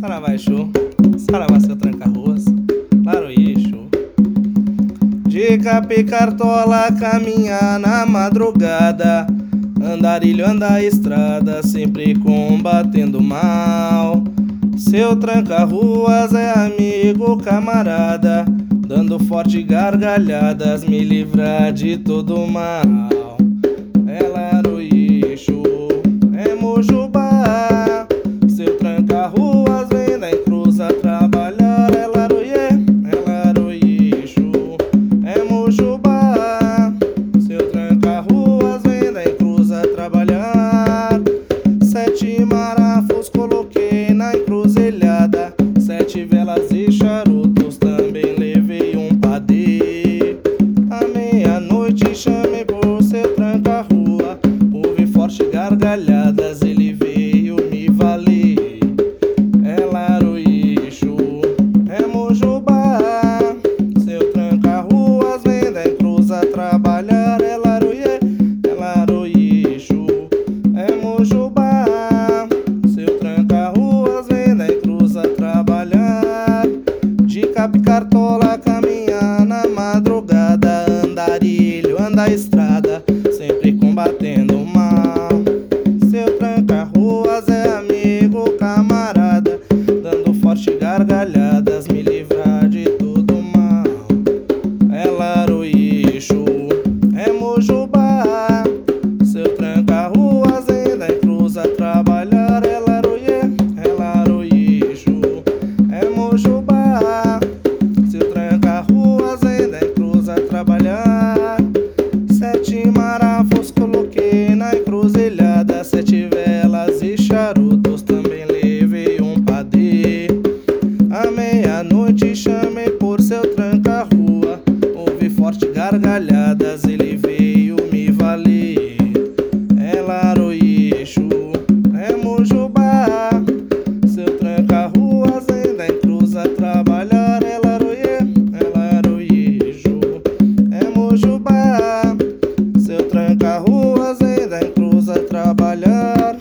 Saravá Exu, Saravá seu tranca-ruas, Laroie dica De Capicartola caminhar na madrugada, andarilho anda a estrada, sempre combatendo mal. Seu tranca-ruas é amigo, camarada, dando forte gargalhadas, me livrar de todo mal. estrada, sempre combatendo o mal. Seu tranca-ruas é amigo, camarada, dando forte gargalhadas, me livrar de todo mal. É laroixo, é mojubá. te chamei por seu tranca-rua. ouvi forte gargalhadas, ele veio me valer. É laroeixo, é mojubá. Seu tranca-rua, ainda em cruz a trabalhar. É laroê, é laroeixo, é mojubá. Seu tranca-rua, ainda em cruz a trabalhar.